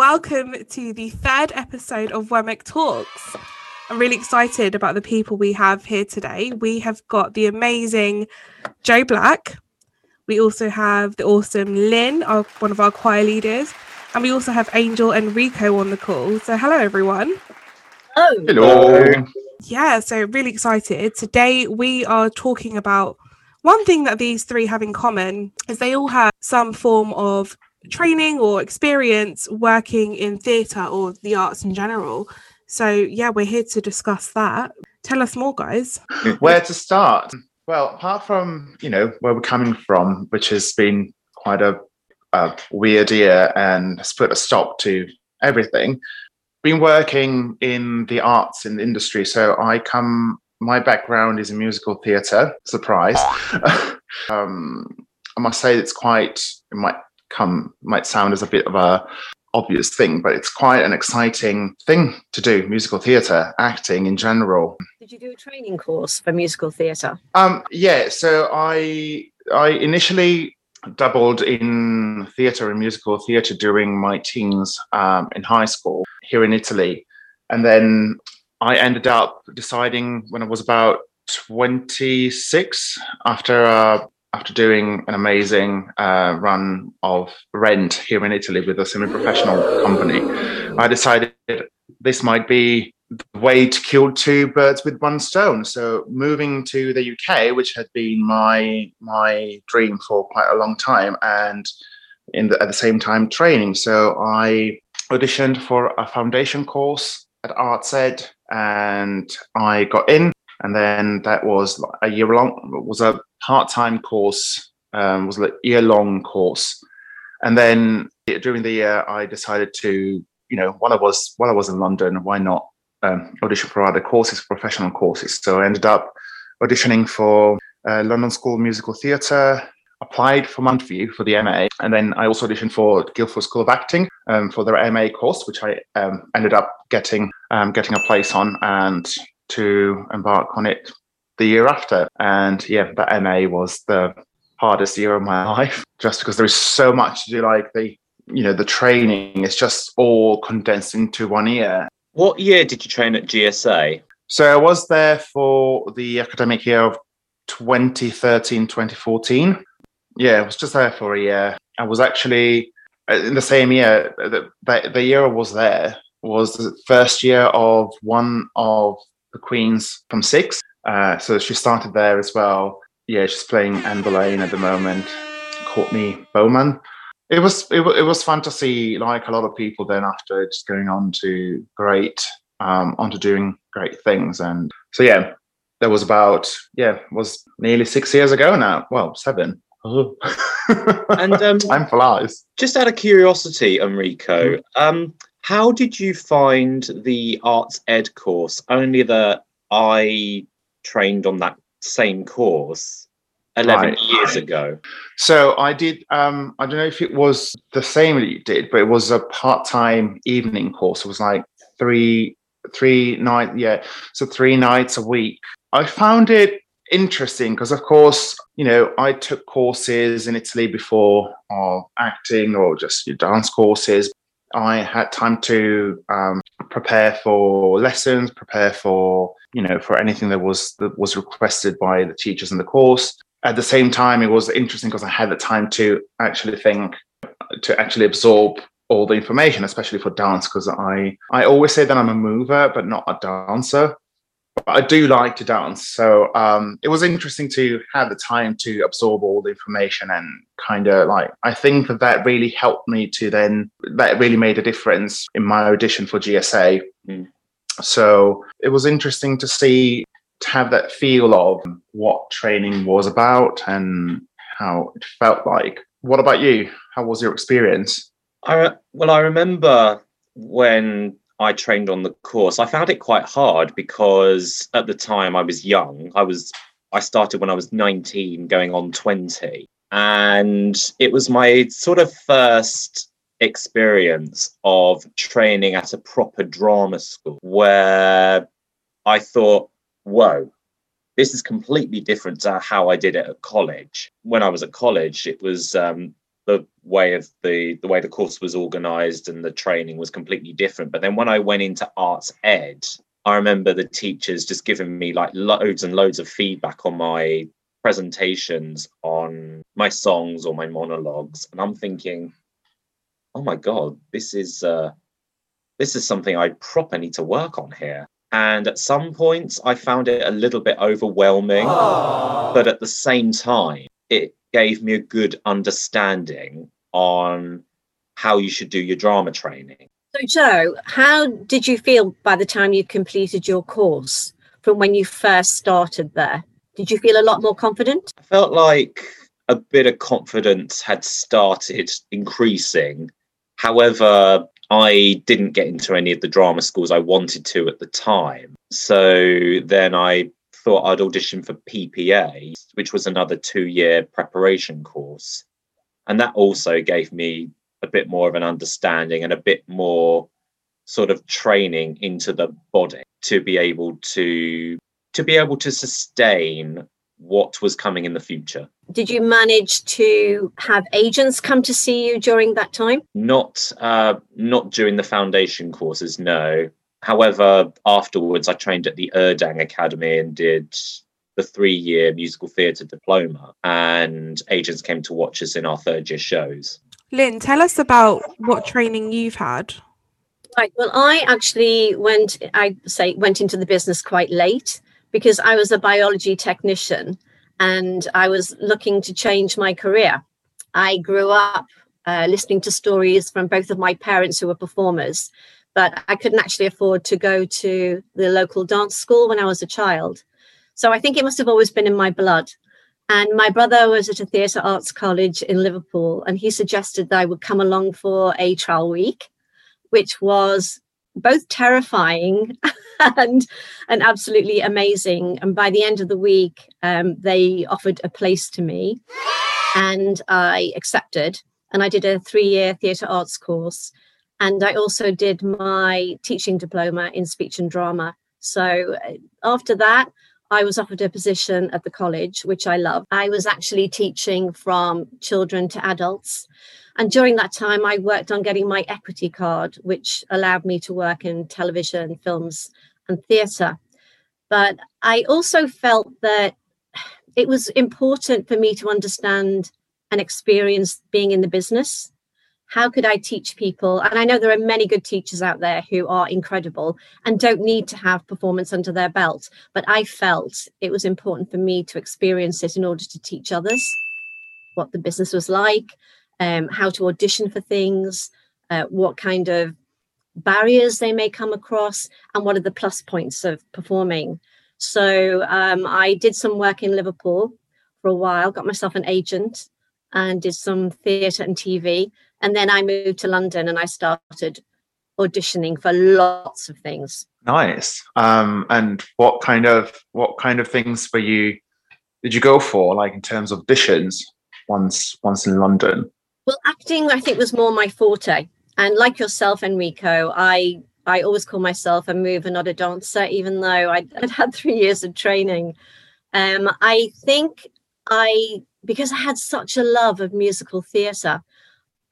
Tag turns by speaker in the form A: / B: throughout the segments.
A: and welcome to the third episode of WEMEC Talks. I'm really excited about the people we have here today. We have got the amazing Joe Black. We also have the awesome Lyn, our, one of our choir leaders. And we also have Angel and Rico on the call. So, hello, everyone.
B: Hello.
C: Hello.
A: Yeah, so really excited. Today, we are talking about one thing that these three have in common is they all have some form of training or experience working in theatre or the arts in general. So, yeah, we're here to discuss that. Tell us more, guys.
C: Where to start? Well, apart from, you know, where we're coming from, which has been quite a, a weird year and has put a stop to everything, been working in the arts in the industry. So I come, my background is in musical theatre, surprise. um, I must say it's quite, it might come might sound as a bit of a obvious thing, but it's quite an exciting thing to do musical theatre, acting in general.
B: Did you do a training course for musical theatre?
C: Um, yeah, so I I initially doubled in theatre and musical theatre during my teens um, in high school here in Italy, and then I ended up deciding when I was about 26 after a after doing an amazing uh, run of Rent here in Italy with a semi-professional company, I decided this might be the way to kill two birds with one stone. So moving to the UK, which had been my my dream for quite a long time, and in the, at the same time training. So I auditioned for a foundation course at ArtsEd, and I got in and then that was a year long was a part-time course um, was a year-long course and then during the year i decided to you know while i was while i was in london why not um, audition for other courses professional courses so i ended up auditioning for uh, london school of musical theatre applied for Mountview for the MA, and then I also auditioned for Guildford School of Acting um, for their MA course, which I um, ended up getting um, getting a place on. And to embark on it the year after. And yeah, that MA was the hardest year of my life just because there is so much to do. Like the, you know, the training is just all condensed into one year.
D: What year did you train at GSA?
C: So I was there for the academic year of 2013, 2014. Yeah, I was just there for a year. I was actually uh, in the same year, the, the, the year I was there was the first year of one of the Queens from six. Uh, so she started there as well. Yeah, she's playing Anne Boleyn at the moment. Courtney Bowman. It was it, it was fun to see like a lot of people then after just going on to great um onto doing great things and so yeah that was about yeah was nearly six years ago now well seven
D: oh. and um,
C: time flies
D: just out of curiosity enrico mm. um how did you find the ArtsEd course? Only that I trained on that same course 11 right. years ago.
C: So I did, um, I don't know if it was the same that you did, but it was a part time evening course. It was like three, three nights, yeah. So three nights a week. I found it interesting because, of course, you know, I took courses in Italy before of acting or just dance courses, I had time to um, prepare for lessons, prepare for you know for anything that was that was requested by the teachers in the course. At the same time, it was interesting because I had the time to actually think, to actually absorb all the information, especially for dance, because I I always say that I'm a mover but not a dancer. I do like to dance. So um, it was interesting to have the time to absorb all the information and kind of like, I think that that really helped me to then, that really made a difference in my audition for GSA. Mm. So it was interesting to see, to have that feel of what training was about and how it felt like. What about you? How was your experience?
D: I, well, I remember when I trained on the course, I found it quite hard because at the time I was young. I was I started when I was 19, going on 20. And it was my sort of first experience of training at a proper drama school where I thought, whoa, this is completely different to how I did it at college. When I was at college, it was um, the way of the the way the course was organized and the training was completely different. But then when I went into arts ed, I remember the teachers just giving me like loads and loads of feedback on my presentations on my songs or my monologues. And i'm thinking oh my god this is uh this is something i proper need to work on here. And at some points i found it a little bit overwhelming but at the same time it gave me a good understanding on how you should do your drama training
B: so joe how did you feel by the time you completed your course from when you first started there did you feel a lot more confident?
D: I felt like a bit of confidence had started increasing. However, I didn't get into any of the drama schools I wanted to at the time. So then I thought I'd audition for PPA, which was another two year preparation course. And that also gave me a bit more of an understanding and a bit more sort of training into the body to be able to to be able to sustain what was coming in the future.
B: Did you manage to have agents come to see you during that time?
D: Not uh, not during the foundation courses, no. However, afterwards, I trained at the Urdang Academy and did the three-year musical theatre diploma, and agents came to watch us in our third-year shows.
A: Lyn, tell us about what training you've had.
B: Right. Well, I actually went. I say went into the business quite late because I was a biology technician and I was looking to change my career. I grew up uh, listening to stories from both of my parents who were performers, but I couldn't actually afford to go to the local dance school when I was a child. So I think it must have always been in my blood. And my brother was at a theatre arts college in Liverpool, and he suggested that I would come along for a trial week, which was both terrifying and and absolutely amazing. And by the end of the week, um, they offered a place to me, and I accepted. And I did a three-year theatre arts course, and I also did my teaching diploma in speech and drama. So uh, after that, I was offered a position at the college, which I love. I was actually teaching from children to adults. And during that time, I worked on getting my equity card, which allowed me to work in television, films, and theatre. But I also felt that it was important for me to understand and experience being in the business. How could I teach people? And I know there are many good teachers out there who are incredible and don't need to have performance under their belt. But I felt it was important for me to experience it in order to teach others what the business was like, um, how to audition for things, uh, what kind of barriers they may come across, and what are the plus points of performing. So um, I did some work in Liverpool for a while, got myself an agent, and did some theatre and TV. And then I moved to London and I started auditioning for lots of things.
C: Nice. Um, and what kind of what kind of things were you did you go for, like in terms of auditions once once in London?
B: Well, acting, I think, was more my forte. And like yourself, Enrico, I I always call myself a mover, not a dancer, even though I'd, I'd had three years of training. Um, I think I, because I had such a love of musical theatre,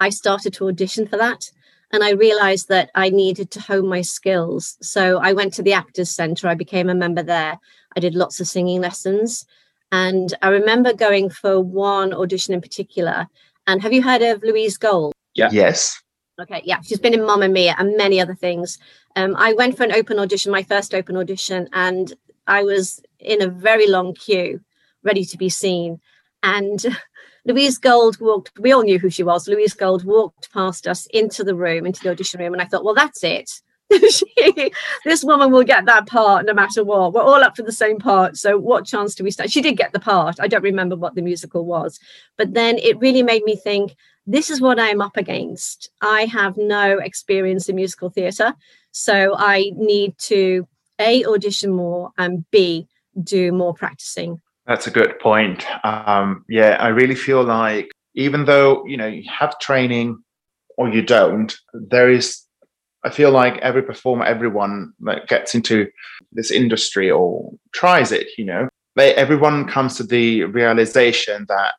B: I started to audition for that. And I realized that I needed to hone my skills. So I went to the Actors Centre, I became a member there. I did lots of singing lessons. And I remember going for one audition in particular and have you heard of Louise Gold?
C: Yeah. Yes.
B: Okay, yeah, she's been in Mamma Mia and many other things. Um, I went for an open audition, my first open audition, and I was in a very long queue, ready to be seen. And Louise Gold walked, we all knew who she was. Louise Gold walked past us into the room, into the audition room, and I thought, well, that's it. she, this woman will get that part no matter what. We're all up for the same part. So what chance do we stand? She did get the part. I don't remember what the musical was. But then it really made me think, this is what I'm up against. I have no experience in musical theatre. So I need to A, audition more and B, do more practicing.
C: That's a good point. Um, yeah, I really feel like even though, you know, you have training or you don't, there is I feel like every performer, everyone that gets into this industry or tries it, you know, they, everyone comes to the realization that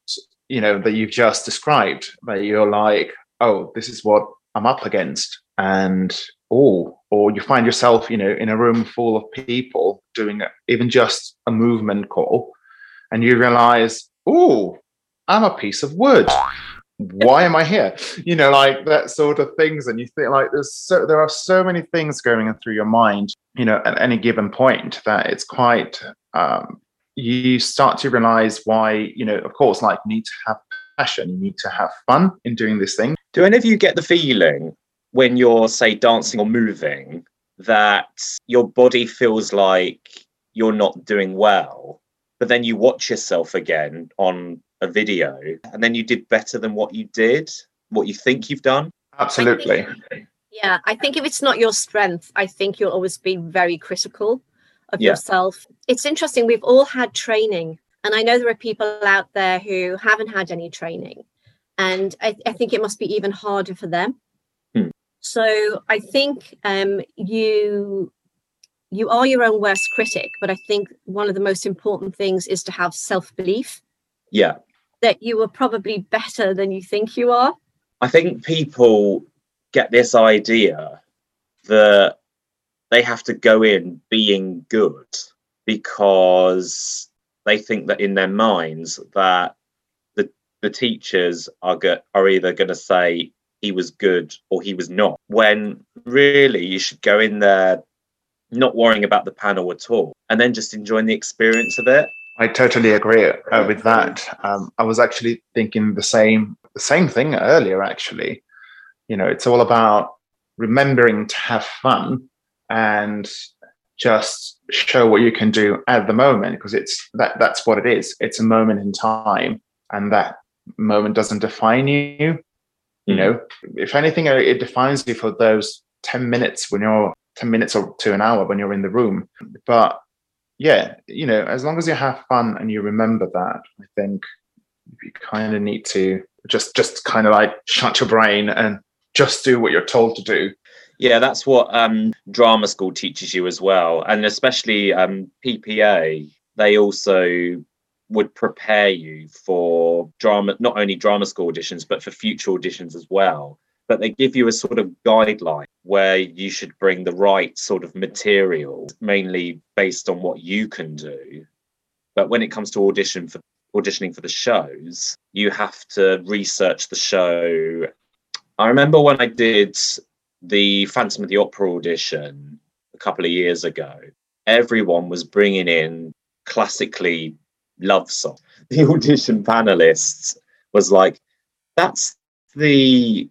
C: you know that you've just described that you're like oh this is what i'm up against and oh or you find yourself you know in a room full of people doing even just a movement call and you realize oh i'm a piece of wood. Why am i here? You know like that sort of things. And you think like there's so there are so many things going through your mind you know at any given point that it's quite um, you start to realize why you know of course like you need to have passion you need to have fun in doing this thing.
D: Do any of you get the feeling when you're say dancing or moving that your body feels like you're not doing well but then you watch yourself again on a video and then you did better than what you did what you think you've done
C: absolutely
B: yeah i think if it's not your strength i think you'll always be very critical of yeah. yourself. It's interesting. We've all had training, and I know there are people out there who haven't had any training, and I, I think it must be even harder for them. Hmm. So I think um, you you are your own worst critic, but I think one of the most important things is to have self belief.
D: Yeah,
B: that you are probably better than you think you are.
D: I think people get this idea that they have to go in being good because they think that in their minds that the the teachers are go- are either going to say he was good or he was not when really you should go in there not worrying about the panel at all and then just enjoying the experience of it.
C: I totally agree uh, with that. Um, i was actually thinking the same the same thing earlier actually. You know it's all about remembering to have fun and just show what you can do at the moment because it's that that's what it is. It's a moment in time and that moment doesn't define you. You know mm-hmm. if anything it defines you for those 10 minutes when you're 10 minutes or to an hour when you're in the room but yeah you know as long as you have fun and you remember that i think you kind of need to just just kind of like shut your brain and just do what you're told to do
D: yeah, that's what um, drama school teaches you as well, and especially um, PPA. They also would prepare you for drama, not only drama school auditions, but for future auditions as well. But they give you a sort of guideline where you should bring the right sort of material, mainly based on what you can do. But when it comes to audition for auditioning for the shows, you have to research the show. I remember when I did the Phantom of the Opera audition a couple of years ago, everyone was bringing in classically love songs. The audition panelists was like, "That's the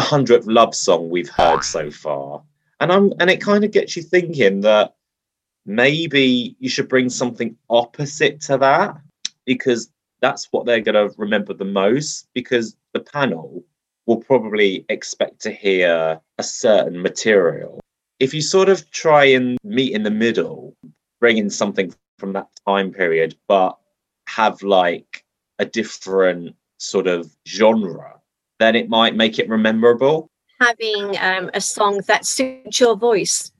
D: hundredth love song we've heard so far," and I'm and it kind of gets you thinking that maybe you should bring something opposite to that because that's what they're going to remember the most because the panel will probably expect to hear a certain material. If you sort of try and meet in the middle, bring in something from that time period, but have like a different sort of genre, then it might make it memorable.
B: Having um, a song that suits your voice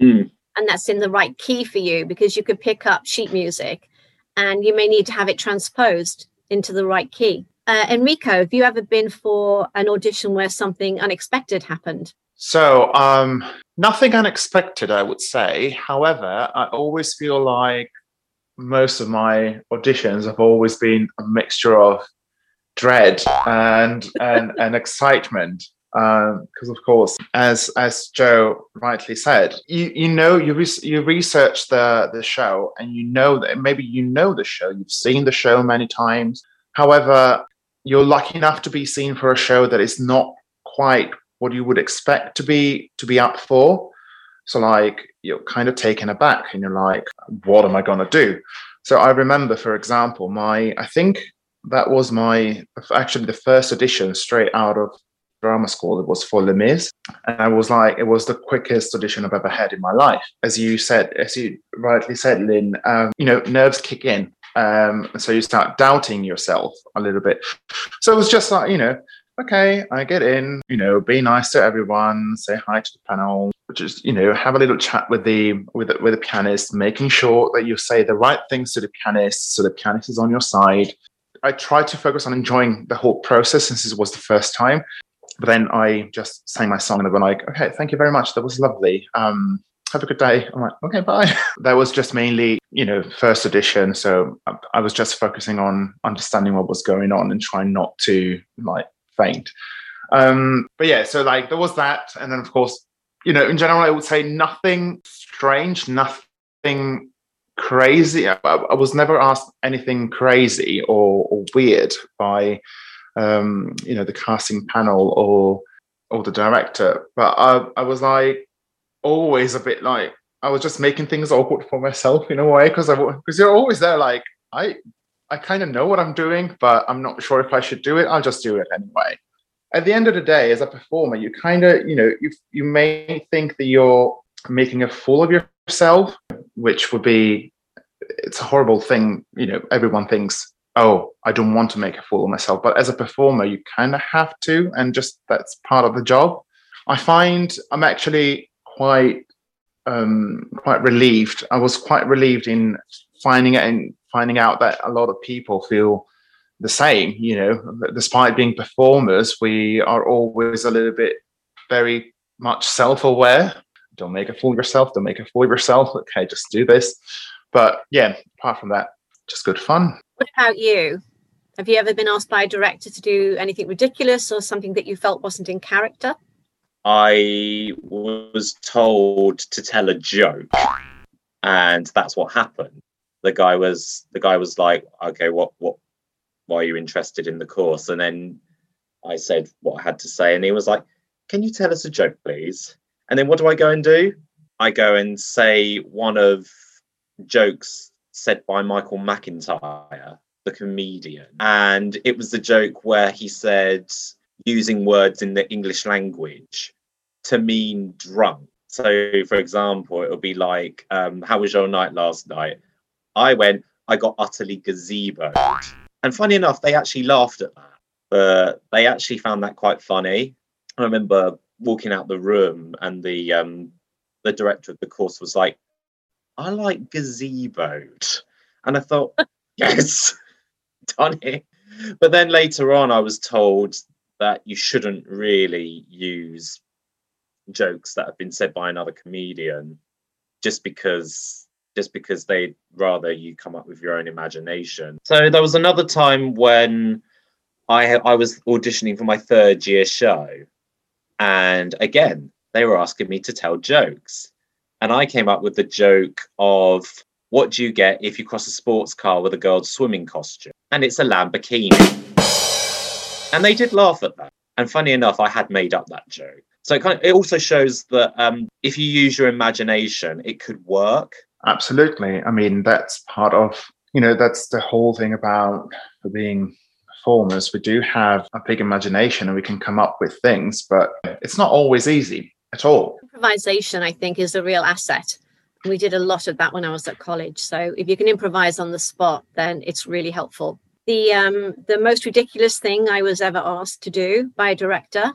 D: mm.
B: and that's in the right key for you, because you could pick up sheet music and you may need to have it transposed into the right key. Uh, Enrico, have you ever been for an audition where something unexpected happened?
C: So, um, nothing unexpected, I would say. However, I always feel like most of my auditions have always been a mixture of dread and and, and excitement. Because um, of course, as as Joe rightly said, you you know you re- you research the the show and you know that maybe you know the show, you've seen the show many times. However, you're lucky enough to be seen for a show that is not quite what you would expect to be to be up for so like you're kind of taken aback and you're like what am i going to do so i remember for example my i think that was my actually the first audition straight out of drama school it was for Les Mis and i was like it was the quickest audition i've ever had in my life as you said as you rightly said lyn um, you know nerves kick in um, so you start doubting yourself a little bit. So it was just like, you know, okay, I get in, you know, be nice to everyone, say hi to the panel, just, you know, have a little chat with the with the, with the pianist, making sure that you say the right things to the pianist so the pianist is on your side. I tried to focus on enjoying the whole process since this was the first time. But then I just sang my song and they were like, okay, thank you very much. That was lovely. Um, have a good day. I'm like, okay, bye. that was just mainly, you know, first edition. So I, I was just focusing on understanding what was going on and trying not to like faint. Um, but yeah, so like there was that. And then, of course, you know, in general, I would say nothing strange, nothing crazy. I, I was never asked anything crazy or, or weird by, um, you know, the casting panel or or the director. But I, I was like always a bit like I was just making things awkward for myself in a way because I because you're always there like I I kind of know what I'm doing, but I'm not sure if I should do it. I'll just do it anyway. At the end of the day, as a performer, you kind of you know you you may think that you're making a fool of yourself, which would be it's a horrible thing. You know, everyone thinks, oh, I don't want to make a fool of myself, but as a performer, you kind of have to, and just that's part of the job. I find I'm actually quite um, quite relieved. I was quite relieved in finding it and finding out that a lot of people feel the same. You know, despite being performers, we are always a little bit very much self-aware. Don't make a fool of yourself. Don't make a fool of yourself. Okay, just do this. But yeah, apart from that, just good fun.
B: What about you? Have you ever been asked by a director to do anything ridiculous or something that you felt wasn't in character?
D: I was told to tell a joke, and that's what happened. The guy was the guy was like, "Okay, what what? Why are you interested in the course?" And then I said what I had to say, and he was like, "Can you tell us a joke, please?" And then what do I go and do? I go and say one of jokes said by Michael McIntyre, the comedian, and it was the joke where he said using words in the English language to mean drunk. So, for example, it would be like, um, How was your night last night? I went, I got utterly gazeboed. And funny enough, they actually laughed at that, but they actually found that quite funny. I remember walking out the room and the um, the director of the course was like, I like gazeboed. And I thought, yes, done it. But then later on, I was told that you shouldn't really use jokes that have been said by another comedian just because just because they'd rather you come up with your own imagination. So there was another time when I I was auditioning for my third year show, and again they were asking me to tell jokes, and I came up with the joke of what do you get if you cross a sports car with a girl's swimming costume, and it's a Lamborghini, and they did laugh at that. And funny enough, I had made up that joke. So it kind of it also shows that um, if you use your imagination, it could work.
C: Absolutely. I mean, that's part of you know that's the whole thing about being performers. We do have a big imagination and we can come up with things, but it's not always easy at all.
B: Improvisation, I think, is a real asset. We did a lot of that when I was at college. So if you can improvise on the spot, then it's really helpful. The um, the most ridiculous thing I was ever asked to do by a director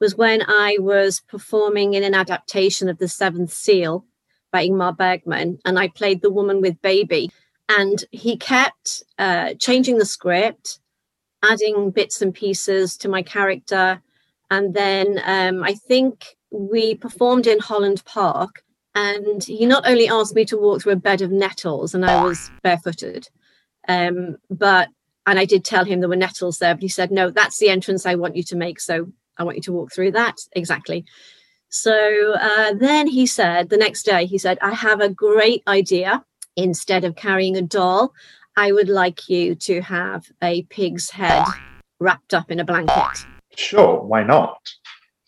B: was when I was performing in an adaptation of The Seventh Seal by Ingmar Bergman, and I played the woman with baby. And he kept uh, changing the script, adding bits and pieces to my character. And then um, I think we performed in Holland Park, and he not only asked me to walk through a bed of nettles, and I was barefooted, um, but and I did tell him there were nettles there, but he said, No, that's the entrance I want you to make. So I want you to walk through that. Exactly. So uh, then he said, the next day, he said, I have a great idea. Instead of carrying a doll, I would like you to have a pig's head wrapped up in a blanket.
C: Sure, why not?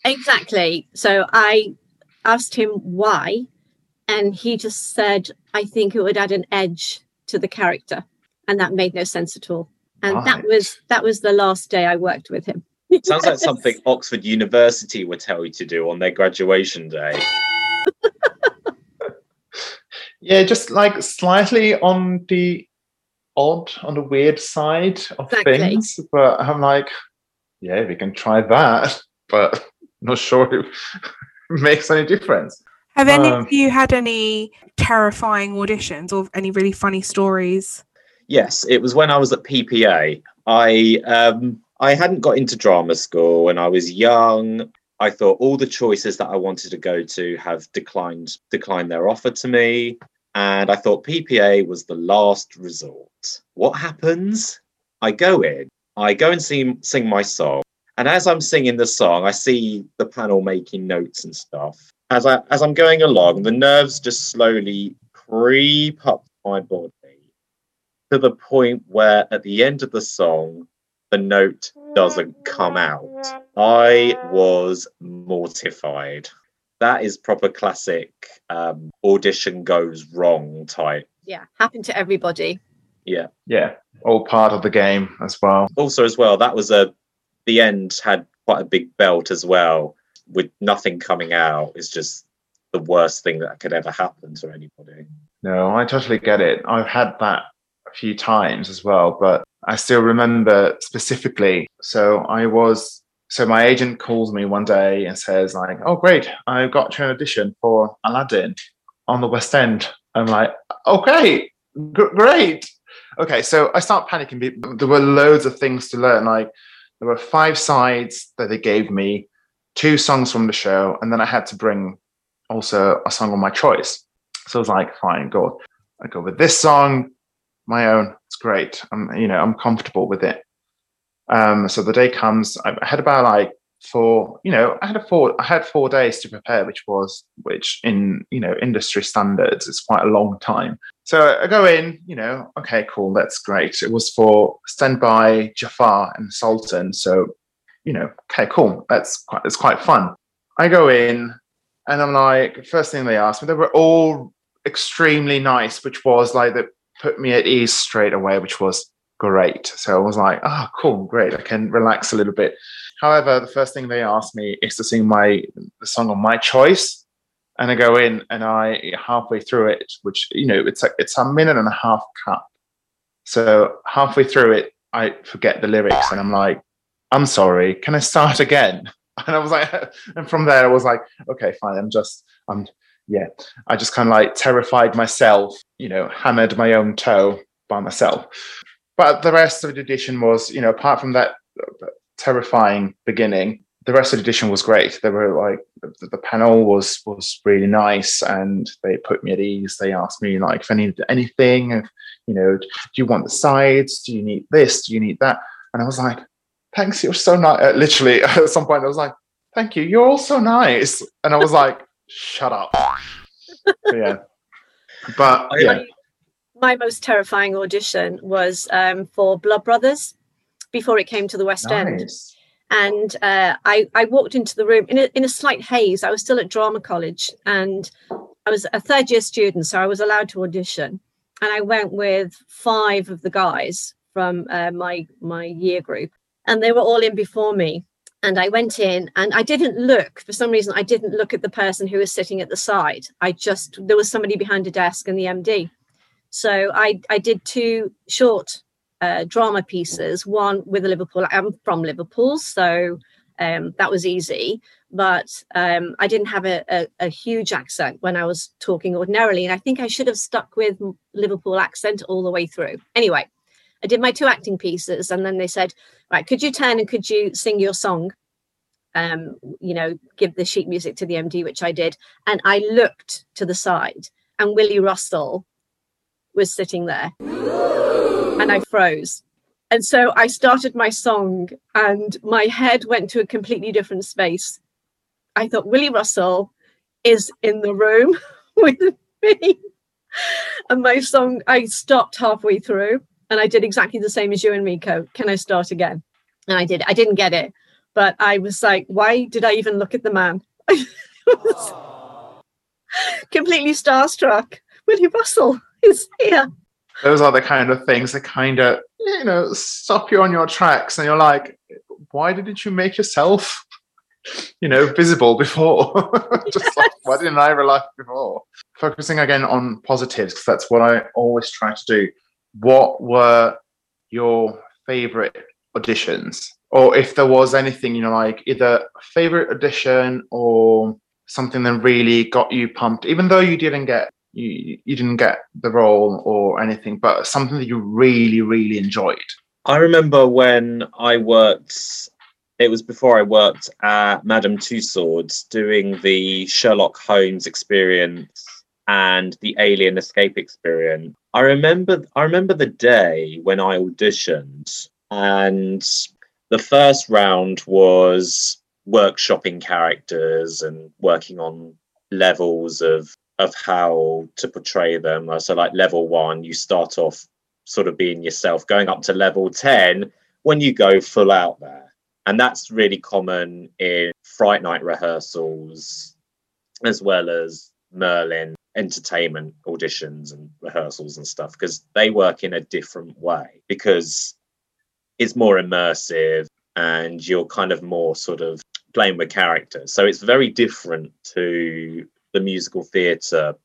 B: Exactly. So I asked him why, and he just said, I think it would add an edge to the character. And that made no sense at all. And right. that was that was the last day I worked with him.
D: Sounds like something Oxford University would tell you to do on their graduation day.
C: yeah, just like slightly on the odd, on the weird side of exactly. things. But I'm like, yeah, we can try that, but not sure it makes any difference.
A: Have any um, of you had any terrifying auditions or any really funny stories?
D: Yes, it was when I was at PPA. I um I hadn't got into drama school when I was young. I thought all the choices that I wanted to go to have declined declined their offer to me. And I thought PPA was the last resort. What happens? I go in, I go and sing, sing my song. And as I'm singing the song, I see the panel making notes and stuff. As I as I'm going along, the nerves just slowly creep up my body to the point where at the end of the song, the note doesn't come out. I was mortified. That is proper classic um, audition goes wrong type.
B: Yeah, happened to everybody.
D: Yeah.
C: Yeah, all part of the game as well.
D: Also, as well, that was a the end had quite a big belt as well, with nothing coming out. Is just the worst thing that could ever happen to anybody.
C: No, I totally get it. I've had that a few times as well, but I still remember specifically. So I was, so my agent calls me one day and says, like, oh, great, I got you an audition for Aladdin on the West End. I'm like, okay, g- great. Okay, so I start panicking. There were loads of things to learn. Like, there were five sides that they gave me, two songs from the show, and then I had to bring also a song of my choice. So I was like, fine, go. I go with this song, my own. It's great. I'm, you know, I'm comfortable with it. Um, so the day comes. I had about like four, you know, I had a four, I had four days to prepare, which was, which in, you know, industry standards is quite a long time. So I go in, you know, okay, cool, that's great. It was for standby Jafar and Sultan. So, you know, okay, cool, that's quite, it's quite fun. I go in and I'm like, first thing they asked me, they were all extremely nice, which was like that put me at ease straight away, which was great. So I was like, oh, cool, great. I can relax a little bit. However, the first thing they asked me is to sing my the song of my choice. And I go in and I halfway through it, which you know, it's a it's a minute and a half cut. So halfway through it, I forget the lyrics and I'm like, I'm sorry, can I start again? And I was like, and from there I was like, okay, fine, I'm just I'm yeah, I just kind of like terrified myself, you know, hammered my own toe by myself. But the rest of the edition was, you know, apart from that terrifying beginning, the rest of the edition was great. They were like the, the, panel was was really nice, and they put me at ease. They asked me like if I needed anything, if, you know, do you want the sides? Do you need this? Do you need that? And I was like, thanks, you're so nice. Uh, literally, at some point, I was like, thank you, you're all so nice. And I was like, shut up. yeah. But yeah.
B: My most terrifying audition was um, for Blood Brothers before it came to the West nice. End. And uh, I, I walked into the room in a, in a slight haze. I was still at drama college and I was a third year student, so I was allowed to audition. And I went with five of the guys from uh, my my year group, and they were all in before me and I went in and I didn't look for some reason I didn't look at the person who was sitting at the side I just there was somebody behind a desk and the MD so I I did two short uh, drama pieces one with a Liverpool I'm from Liverpool so um, that was easy. But um, I didn't have a, a, a, huge accent when I was talking ordinarily and I think I should have stuck with Liverpool accent all the way through. Anyway I did my two acting pieces, and then they said, "Right, could you turn and could you sing your song?" Um, you know, give the sheet music to the MD, which I did, and I looked to the side, and Willie Russell was sitting there, and I froze. And so I started my song, and my head went to a completely different space. I thought Willie Russell is in the room with me. And my song, I stopped halfway through and I did exactly the same as you Enrico. Can I start again? And I did. I didn't get it, but I was like, why did I even look at the man? completely starstruck. Willie Russell is here.
C: Those are the kind of things that kind of, you know, stop you on your tracks, and you're like, why didn't you make yourself, you know, visible before? Just yes. like, why didn't I realize before? Focusing again on positives, because that's what I always try to do what were your favorite auditions? Or if there was anything, you know, like either favorite audition or something that really got you pumped, even though you didn't get you, you didn't get the role or anything, but something that you really, really enjoyed.
D: I remember when I worked, it was before I worked at Madame Tussauds doing the Sherlock Holmes experience and the Alien Escape experience. I remember I remember the day when I auditioned and the first round was workshopping characters and working on levels of of how to portray them. Uh, so like level one, you start off sort of being yourself, going up to level 10 when you go full out there. And that's really common in Fright Night rehearsals as well as Merlin entertainment auditions and rehearsals and stuff because they work in a different way because it's more immersive and you're kind of more sort of playing with characters. So it's very different to the musical theatre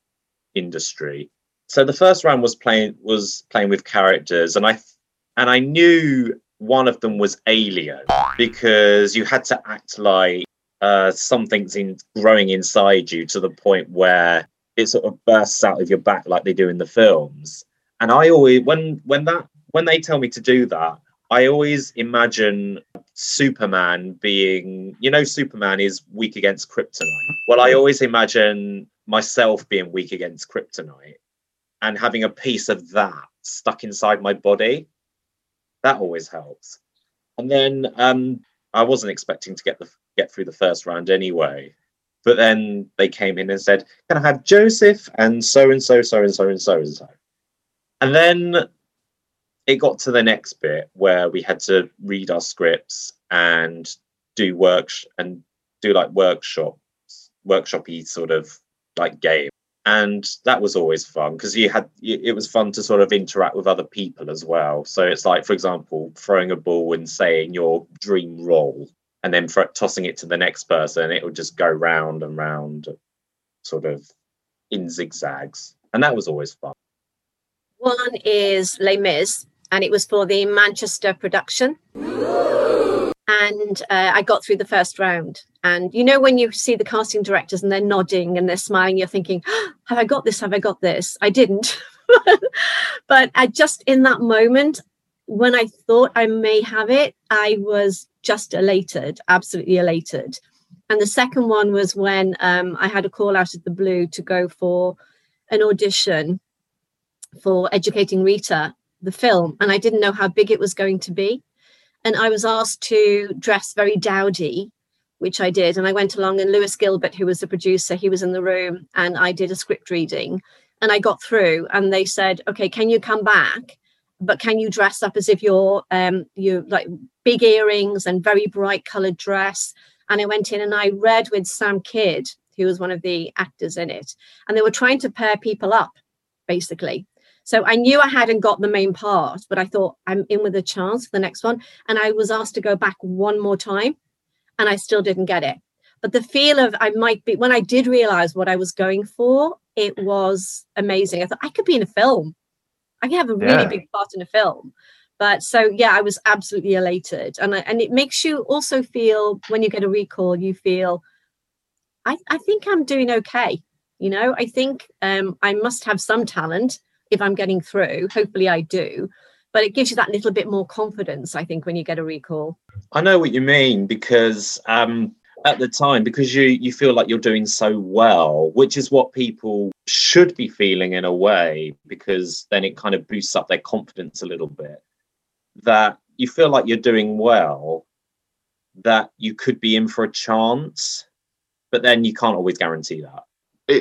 D: industry. So the first round was playing was playing with characters, and I and I knew one of them was Alien because you had to act like uh, something's in growing inside you to the point where it sort of bursts out of your back like they do in the films. And I always when when that when they tell me to do that, I always imagine Superman being, you know, Superman is weak against kryptonite. Well, I always imagine myself being weak against kryptonite and having a piece of that stuck inside my body. That always helps. And then um, I wasn't expecting to get the get through the first round anyway. But then they came in and said, Can I have Joseph and so and so, so and so and so and so? And then it got to the next bit where we had to read our scripts and do work and do like workshops, workshopy sort of like game. And that was always fun because you had it was fun to sort of interact with other people as well. So it's like, for example, throwing a ball and saying your dream role, and then for, tossing it to the next person. It would just go round and round, sort of in zigzags, and that was always fun.
B: One is Les Mis, and it was for the Manchester production. And uh, I got through the first round. And you know, when you see the casting directors and they're nodding and they're smiling, you're thinking, oh, Have I got this? Have I got this? I didn't. but I just in that moment, when I thought I may have it, I was just elated, absolutely elated. And the second one was when um, I had a call out of the blue to go for an audition for Educating Rita the film and I didn't know how big it was going to be. And I was asked to dress very dowdy, which I did. And I went along, and Lewis Gilbert, who was the producer, he was in the room, and I did a script reading. And I got through, and they said, "Okay, can you come back? But can you dress up as if you're um you like big earrings and very bright coloured dress?" And I went in and I read with Sam Kidd, who was one of the actors in it, and they were trying to pair people up, basically. So I knew I hadn't got the main part, but I thought I'm in with a chance for the next one. And I was asked to go back one more time and I still didn't get it. But the feel of I might be, when I did realize what I was going for, it was amazing. I thought I could be in a film. I could have a really yeah. big part in a film. But so, yeah, I was absolutely elated. And, I, and it makes you also feel, when you get a recall, you feel, I, I think I'm doing okay. You know, I think um, I must have some talent if I'm getting through. Hopefully, I do. But it gives you that little bit more confidence, I think, when you get a recall.
D: I know what you mean because um, at the time, because you you feel like you're doing so well, which is what people should be feeling in a way, because then it kind of boosts up their confidence a little bit. That you feel like you're doing well, that you could be in for a chance, but then you can't always guarantee that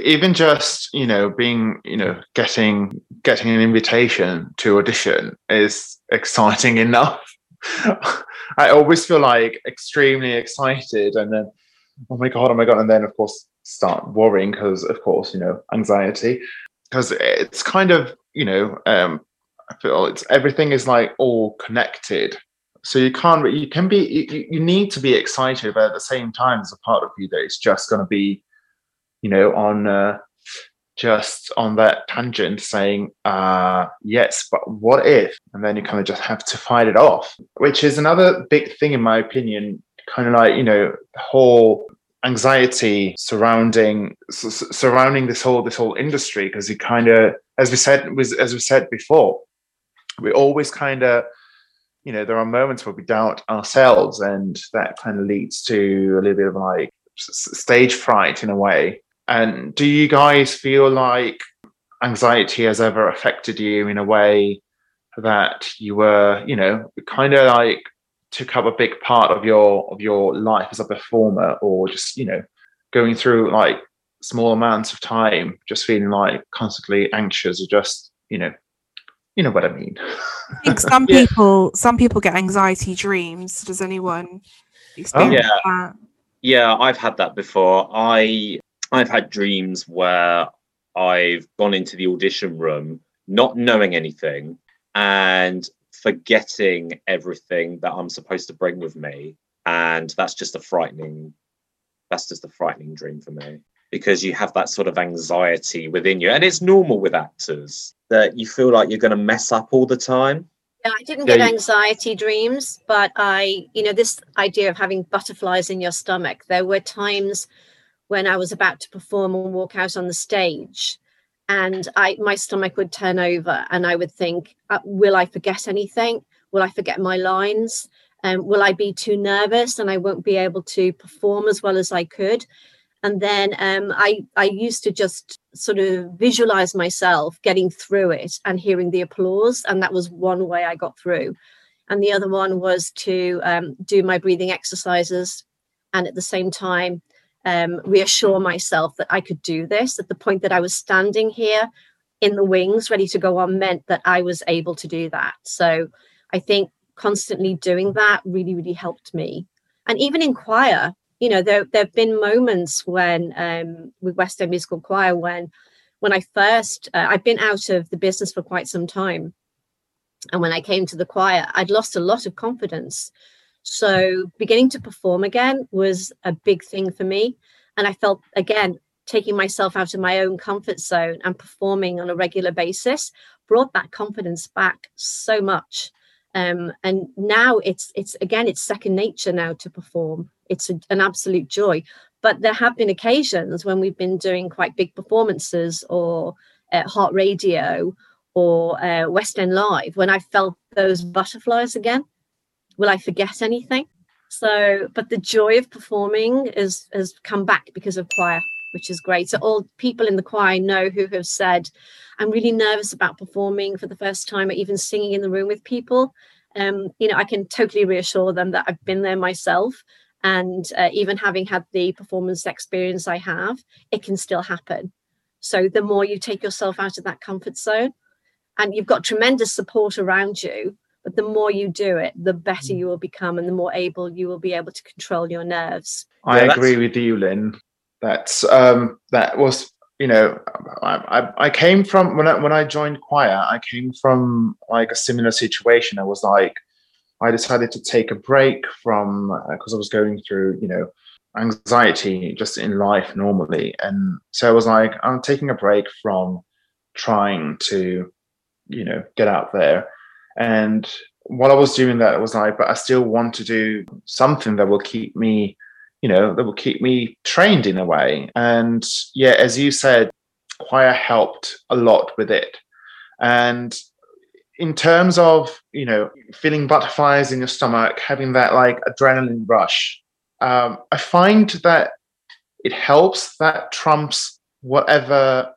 C: even just you know being you know getting getting an invitation to audition is exciting enough. I always feel like extremely excited and then oh my god oh my god and then of course start worrying because of course you know anxiety. Because it's kind of you know um i feel it's everything is like all connected. So you can't you can be you, you need to be excited but at the same time there's a part of you that it's just going to be you know, on uh, just on that tangent saying, uh, yes, but what if? And then you kind of just have to fight it off, which is another big thing, in my opinion, kind of like, you know, the whole anxiety surrounding surrounding this whole this whole industry because you kind of as we said was as we said before we always kind of you know, there are moments where we doubt ourselves, and that kind of leads to a little bit of like stage fright in a way. And do you guys feel like anxiety has ever affected you in a way that you were, you know, kind of like took up a big part of your of your life as a performer, or just you know, going through like small amounts of time, just feeling like constantly anxious, or just you know, you know what I mean.
A: I think some yeah. people some people get anxiety dreams. Does anyone experience oh, yeah. that?
D: Yeah, I've had that before. I I've had dreams where I've gone into the audition room not knowing anything and forgetting everything that I'm supposed to bring with me. And that's just a frightening, that's just a frightening dream for me because you have that sort of anxiety within you. And it's normal with actors that you feel like you're going to mess up all the time.
B: Yeah, I didn't get anxiety dreams, but I, you know, this idea of having butterflies in your stomach, there were times when I was about to perform and walk out on the stage and I my stomach would turn over and I would think, uh, will I forget anything? Will I forget my lines? Um, will I be too nervous and I won't be able to perform as well as I could? And then um, I I used to just sort of visualize myself getting through it and hearing the applause, and that was one way I got through. And the other one was to um, do my breathing exercises, and at the same time um, reassure myself that I could do this. At the point that I was standing here in the wings, ready to go on, meant that I was able to do that. So I think constantly doing that really, really helped me. And even in choir, you know, there there have been moments when um, with West End Musical Choir when when I first uh, I've been out of the business for quite some time, and when I came to the choir, I'd lost a lot of confidence so beginning to perform again was a big thing for me. And I felt, again, taking myself out of my own comfort zone and performing on a regular basis brought that confidence back so much. Um, and now it's it's again it's second nature now to perform. It's a, an absolute joy. But there have been occasions when we've been doing quite big performances or uh, Heart Radio or uh, West End Live when I felt those butterflies again will I forget anything? So, but the joy of performing is has come back because of choir, which is great. So all people in the choir know who have said, I'm really nervous about performing for the first time or even singing in the room with people. Um, you know, I can totally reassure them that I've been there myself. And uh, even having had the performance experience I have, it can still happen. So the more you take yourself out of that comfort zone, and you've got tremendous support around you, but the more you do it the better mm. you will become and the more able you will be able to control your nerves.
C: I yeah, agree with you lyn. That's um that was you know I, I, I came from when I, when I joined choir i came from like a similar situation. I was like i decided to take a break from because uh, i was going through you know anxiety just in life normally. And so i was like i'm taking a break from trying to you know get out there and while I was doing that, it was like, but I still want to do something that will keep me, you know, that will keep me trained in a way. And yeah, as you said, choir helped a lot with it. And in terms of, you know, feeling butterflies in your stomach, having that like adrenaline rush, um, I find that it helps that trumps whatever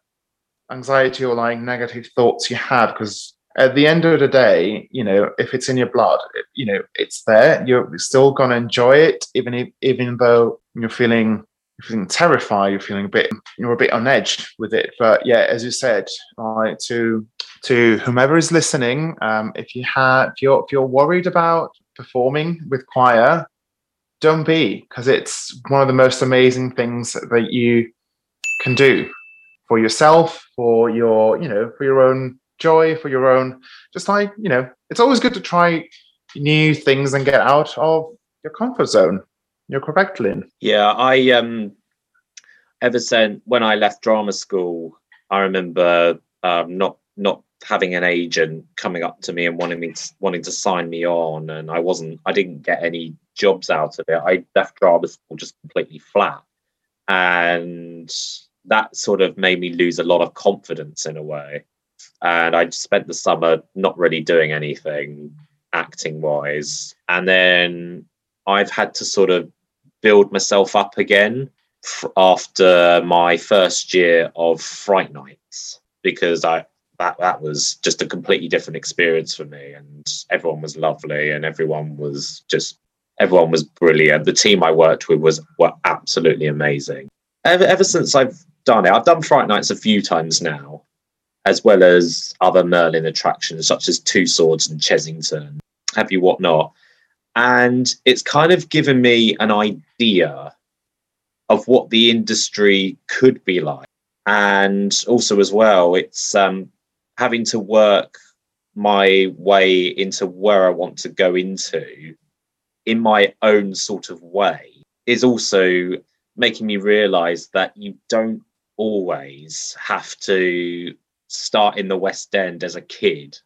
C: anxiety or like negative thoughts you have because at the end of the day, you know, if it's in your blood, you know, it's there. You're still gonna enjoy it, even if, even though you're feeling you're feeling terrified, you're feeling a bit you're a bit on edge with it. But yeah, as you said, to to whomever is listening, um, if you have if you're if you're worried about performing with choir, don't be, because it's one of the most amazing things that you can do for yourself, for your, you know, for your own joy for your own. Just like you know it's always good to try new things and get out of your comfort zone. You're correct lyn.
D: Yeah i um ever since when i left drama school i remember um not not having an agent coming up to me and wanting me to, wanting to sign me on and i wasn't i didn't get any jobs out of it. I left drama school just completely flat and that sort of made me lose a lot of confidence in a way and I spent the summer not really doing anything acting wise. And then I've had to sort of build myself up again after my first year of Fright Nights because I that that was just a completely different experience for me and everyone was lovely and everyone was just everyone was brilliant the team i worked with was were absolutely amazing ever, ever since i've done it i've done fright nights a few times now as well as other merlin attractions such as two swords and Chessington have you whatnot and it's kind of given me an idea of what the industry could be like. And also as well it's um, having to work my way into where I want to go into in my own sort of way is also making me realize that you don't always have to start in the West End as a kid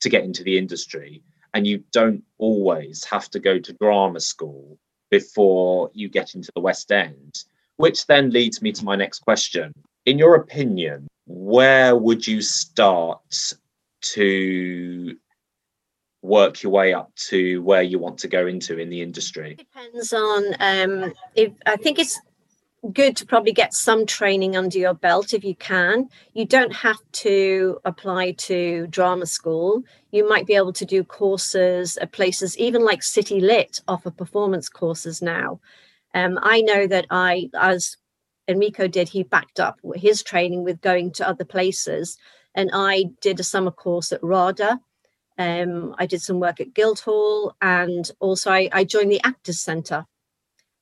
D: to get into the industry. And you don't always have to go to drama school before you get into the West End, which then leads me to my next question. In your opinion, where would you start to work your way up to where you want to go into in the industry?
B: Depends on um, if I think it's good to probably get some training under your belt if you can. You don't have to apply to drama school. You might be able to do courses at places, even like City Lit offer performance courses now. Um, I know that I, as Enrico did, he backed up his training with going to other places. And I did a summer course at RADA. Um, I did some work at Guildhall, and also I, I joined the Actors Centre,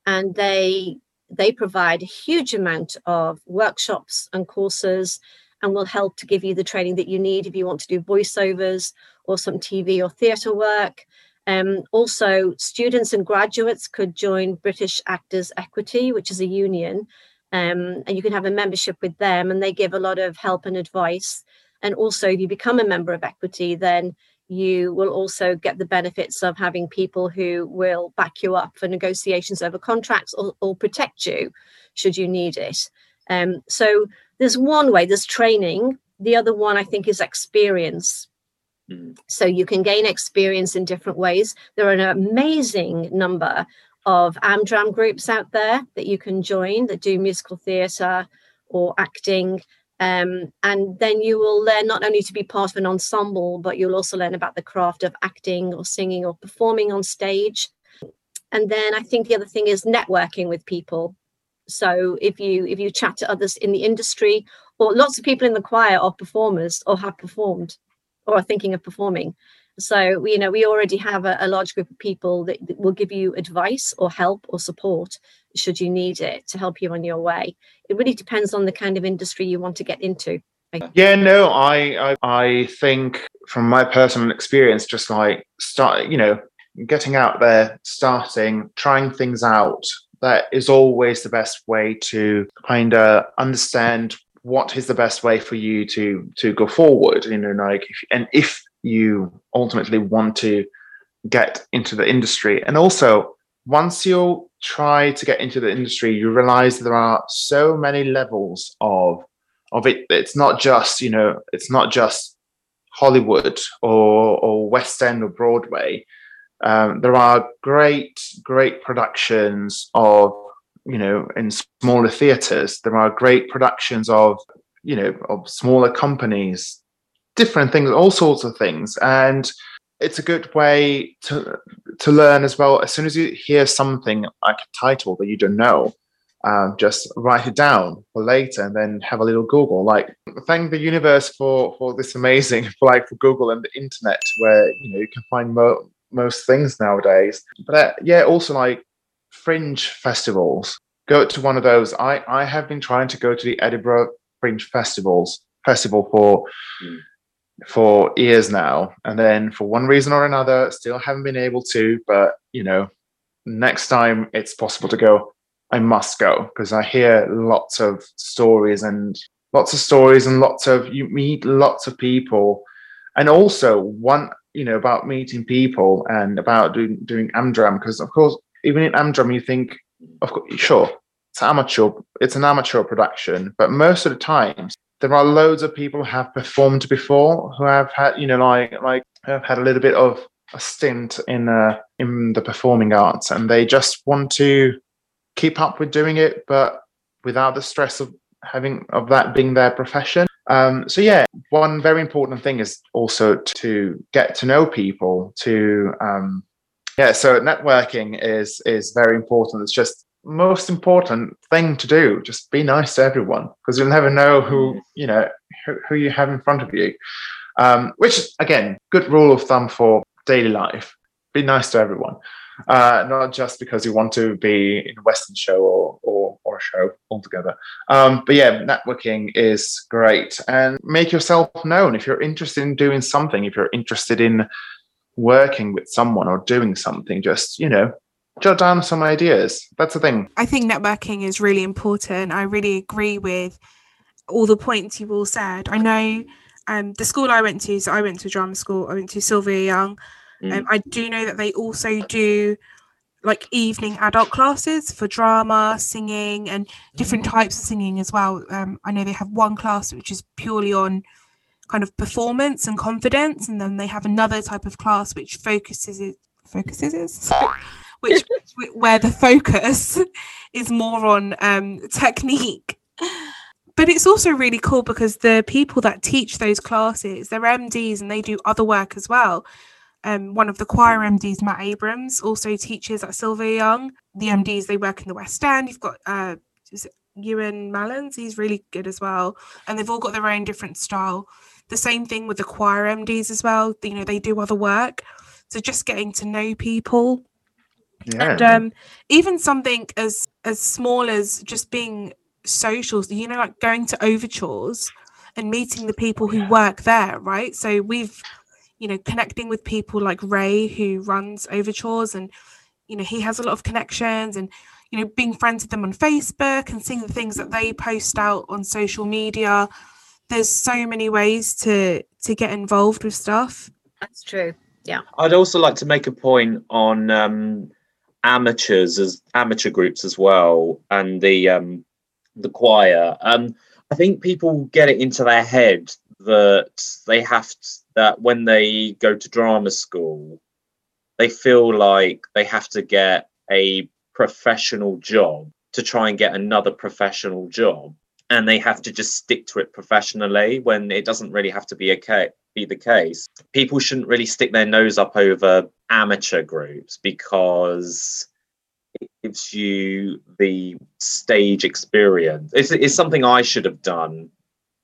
B: and they they provide a huge amount of workshops and courses, and will help to give you the training that you need if you want to do voiceovers or some TV or theatre work. Um, also, students and graduates could join British Actors Equity, which is a union, um, and you can have a membership with them and they give a lot of help and advice and also if you become a member of equity then you will also get the benefits of having people who will back you up for negotiations over contracts or, or protect you should you need it um, so there's one way there's training the other one i think is experience hmm. so you can gain experience in different ways there are an amazing number of Amdram groups out there that you can join that do musical theatre or acting. Um, and then you will learn not only to be part of an ensemble, but you'll also learn about the craft of acting or singing or performing on stage. And then I think the other thing is networking with people. So if you if you chat to others in the industry, or lots of people in the choir are performers or have performed or are thinking of performing, so, you know, we already have a, a large group of people that, that, will give you advice or help or support should you need it to help you on your way. It really depends on the kind of industry you want to get into.
C: Yeah, no, I, I, I think from my personal experience, just like start, you know, getting out there, starting, trying things out, that is always the best way to kind of understand what is the best way for you to to go forward you know like if, and if you ultimately want to get into the industry. And also, once you try to get into the industry, you realize there are so many levels of of it. It's not just you know, it's not just Hollywood or or West End or Broadway. Um, there are great great productions of you know in smaller theaters. There are great productions of you know of smaller companies different things, all sorts of things. And it's a good way to to learn as well. As soon as you hear something like a title that you don't know, um, just write it down for later and then have a little Google. Like thank the universe for for this amazing for like for Google and the internet where you know you can find mo- most things nowadays. But uh, yeah, also like fringe festivals. Go to one of those. I I have been trying to go to the Edinburgh Fringe Festivals festival for. Mm for years now and then for one reason or another still haven't been able to but you know next time it's possible to go i must go because i hear lots of stories and lots of stories and lots of you meet lots of people and also one you know about meeting people and about doing doing amdram because of course even in amdram you think of course sure it's amateur it's an amateur production but most of the times there are loads of people who have performed before who have had you know like like have had a little bit of a stint in uh, in the performing arts, and they just want to keep up with doing it, but without the stress of having of that being their profession. Um, so yeah, one very important thing is also to get to know people. To um, yeah, so networking is is very important. It's just most important thing to do. Just be nice to everyone because you'll never know who you know who, who you have in front of you. Um, which again, good rule of thumb for daily life. Be nice to everyone uh, not just because you want to be in a Western show or or, or a show altogether. Um, but yeah, networking is great, and make yourself known if you're interested in doing something. If you're interested in working with someone or doing something, just you know. Jot down some ideas. That's the thing.
A: I think networking is really important. I really agree with all the points you've all said. I know um, the school I went to, so I went to drama school, I went to Sylvia Young, um, mm. Um, I do know that they also do like evening adult classes for drama, singing, and different mm. types of singing as well. Um, I know they have one class which is purely on kind of performance and confidence, and then they have another type of class which focuses it focuses it, which where the focus is more on um, technique. But it's also really cool because the people that teach those classes, they're MDs and they do other work as well um, one of the choir MDs, Matt Abrams, also teaches at Sylvia Young. The MDs they work in the West End. You've got uh, Ewan Mallons, he's really good as well, and they've all got their own different style. The same thing with the choir MDs as well. You know, they do other work. So just getting to know people, yeah. and um, even something as as small as just being socials. You know, like going to overtures and meeting the people who work there, right? So we've you know, connecting with people like Ray, who runs Overtures, and you know, he has a lot of connections, and you know, being friends with them on Facebook and seeing the things that they post out on social media. There's so many ways to to get involved with stuff.
B: That's true. Yeah.
D: I'd also like to make a point on um, amateurs as amateur groups as well, and the um, the choir. Um, I think people get it into their head that they have to, that when they go to drama school, they feel like they have to get a professional job to try and get another professional job and they have to just stick to it professionally when it doesn't really have to be a be the case. People shouldn't really stick their nose up over amateur groups because it gives you the stage experience. It's, it's something i should have done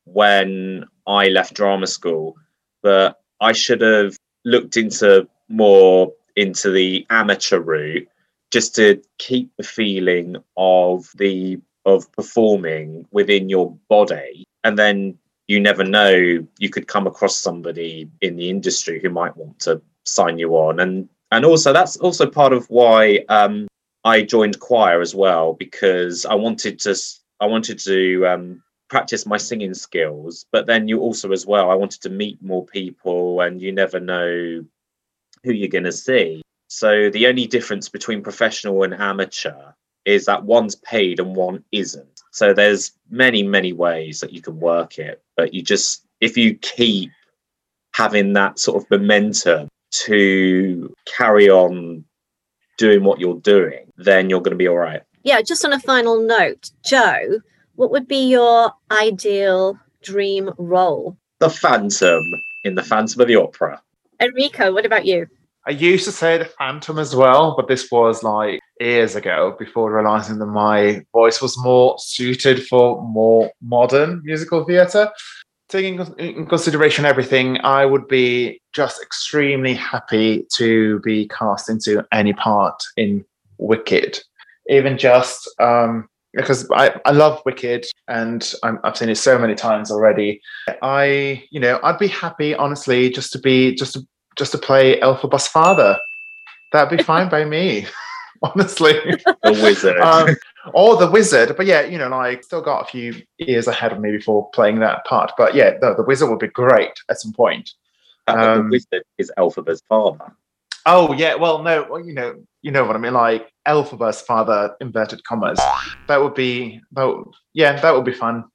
D: when I left drama school, but I should have looked into more into the amateur route just to keep the feeling of the of performing within your body and then you never know you could come across somebody in the industry who might want to sign you on. And and also that's also part of why um, I joined choir as well because I wanted to I wanted to um, practice my singing skills but then you also as well i wanted to meet more people and you never know who you're going to see. So the only difference between professional and amateur is that one's paid and one isn't so there's many many ways that you can work it but you just if you keep having that sort of momentum to carry on doing what you're doing then you're going to be all right
B: yeah just on a final note joe what would be your ideal dream role?
D: The Phantom in the Phantom of the Opera.
B: Enrico, what about you?
C: I used to say the Phantom as well, but this was like years ago before realizing that my voice was more suited for more modern musical theatre. Taking in consideration everything, I would be just extremely happy to be cast into any part in Wicked. Even just um, because I, I love Wicked and i have seen it so many times already. I, you know, I'd be happy, honestly, just to be just to just to play Elphaba's father. That'd be fine by me, honestly.
D: The wizard.
C: um, or the wizard, but yeah, you know, like still got a few years ahead of me before playing that part. But yeah, the, the wizard would be great at some point.
D: Um, the wizard is Elphaba's father.
C: Oh yeah, well no, well, you know, you know what I mean. Like Elphaba's father, inverted commas. That would be that. Would, yeah, that would be fun.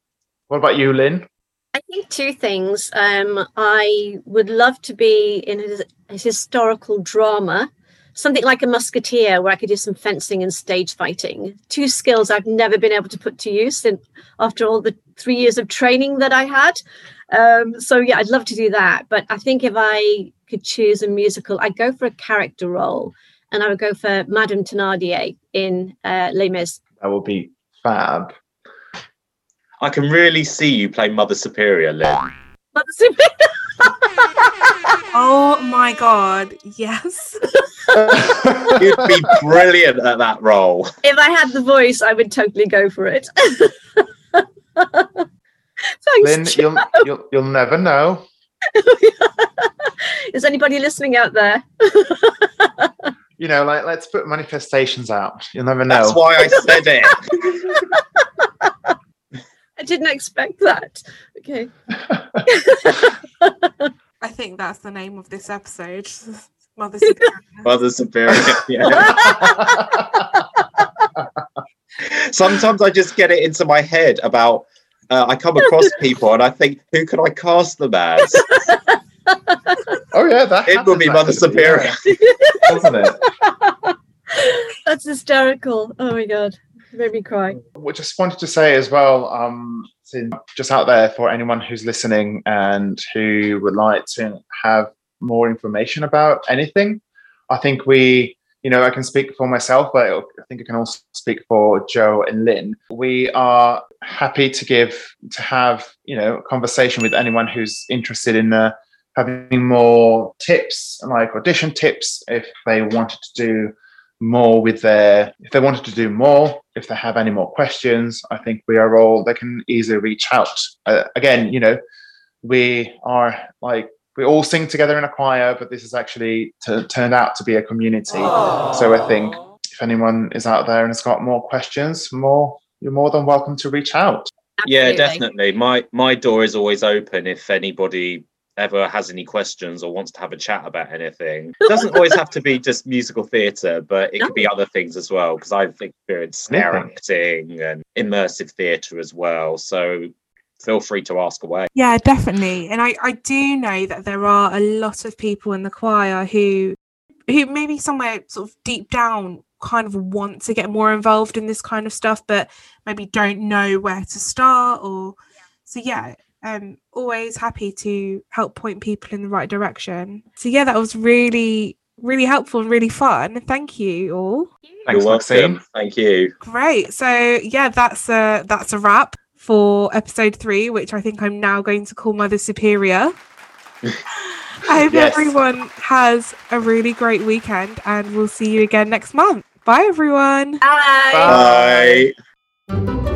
C: What about you, Lyn?
B: I think two things. Um, I would love to be in a, a historical drama, something like a musketeer, where I could do some fencing and stage fighting. Two skills I've never been able to put to use in, after all the three years of training that I had. Um, so yeah, I'd love to do that. But I think if I could choose a musical, I'd go for a character role, and I would go for Madame Thénardier in uh, Les Mis.
C: That will be fab.
D: I can really see you play Mother Superior, Lyn.
B: Mother Superior.
A: Oh my god, yes.
D: You'd be brilliant at that role.
B: if I had the voice, I would totally go for it. Thanks.
C: Lyn,
B: Joe.
C: you'll, you'll you'll never know.
B: Is anybody listening out there?
C: You know, like let's put manifestations out. You'll never know.
D: That's why I said it.
B: I didn't expect that. Okay.
A: I think that's the name of this episode. Mother Superior.
D: Mother Superior. Yeah. Sometimes I just get it into my head about. Uh, I come across people and I think, who could I cast them as?
C: oh yeah, that
D: It would be
C: happens
D: Mother
C: actually,
D: Superior.
C: yeah, doesn't it?
B: That's hysterical. Oh my god. Made me cry.
C: We just wanted to say as well, um, just out there for anyone who's listening and who would like to have more information about anything. I think we, you know, I can speak for myself, but I think I can also speak for Joe and Lyn. We are happy to give, to have, you know, conversation with anyone who's interested in uh, having more tips, like audition tips, if they wanted to do more with their if they wanted to do more if they have any more questions i think we are all they can easily reach out uh, again you know we are like we all sing together in a choir but this has actually t- turned out to be a community so i think if anyone is out there and has got more questions more you're more than welcome to reach out
D: Yeah, definitely. My my door is always open if anybody ever has any questions or wants to have a chat about anything. It doesn't always have to be just musical theatre, but it could be other things as well. Because I've experienced scare
C: Anything.
D: acting and immersive theatre as well. So feel free to ask away.
A: Yeah, definitely. And I, I do know that there are a lot of people in the choir who who maybe somewhere sort of deep down kind of want to get more involved in this kind of stuff, but maybe don't know where to start or so yeah. Um always happy to help point people in the right direction. So yeah, that was really, really helpful and really fun. Thank you all.
C: Thanks,
D: You're welcome.
C: Maxine.
D: Thank you.
A: Great. So yeah, that's a that's a wrap for episode three, which I think I'm now going to call Mother Superior. I hope
C: Yes.
A: everyone has a really great weekend and we'll see you again next month. Bye everyone.
B: Bye.
C: Bye.
D: Bye.